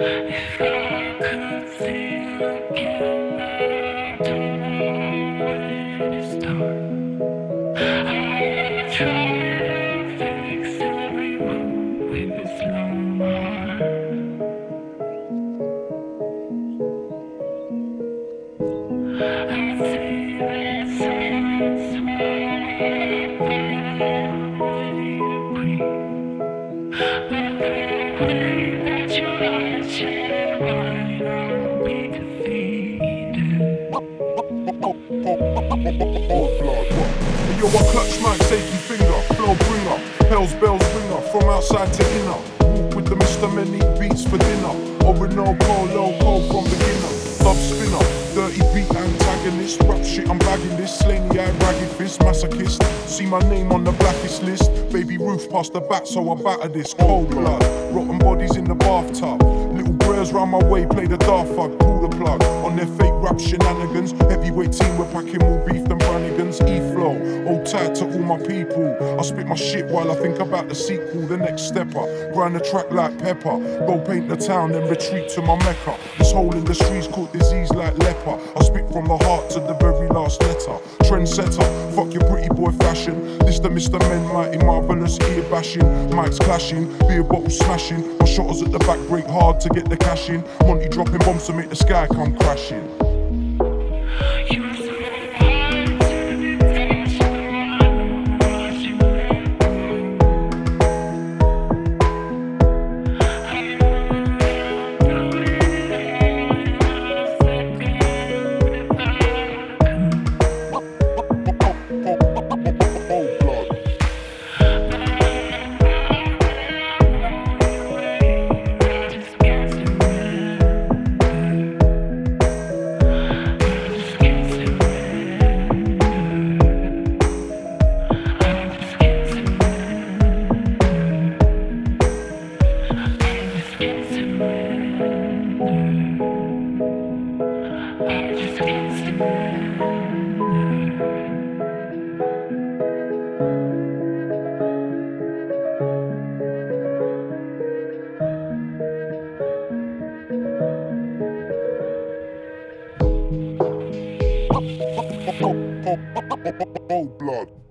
If I could see again, I don't Yo, I clutch mic, safety finger, flow bringer, hell's bells ringer, from outside to inner. Walk with the Mr. Many beats for dinner. Orinoco, loco from beginner. Dub spinner, dirty beat antagonist. Rap shit, I'm bagging this. Slaney eye, ragged fist, masochist. See my name on the blackest list. Past the back, so I batter this. Cold blood, rotten bodies in the bathtub. Little prayers round my way, play the daft fuck, pull the plug. On their fake rap shenanigans. Heavyweight team, we're packing more beef than Brannigans. E flow, hold tight to my people. I spit my shit while I think about the sequel, the next stepper. Grind the track like pepper. Go paint the town, then retreat to my mecca. This whole industry's caught disease like leper. I spit from the heart to the very last letter. Trendsetter, fuck your pretty boy fashion. This the Mr. Men, mighty marvelous, ear bashing. Mics clashing, beer bottle smashing. My shotters at the back break hard to get the cash in. Monty dropping bombs to make the sky come crashing. You're blood.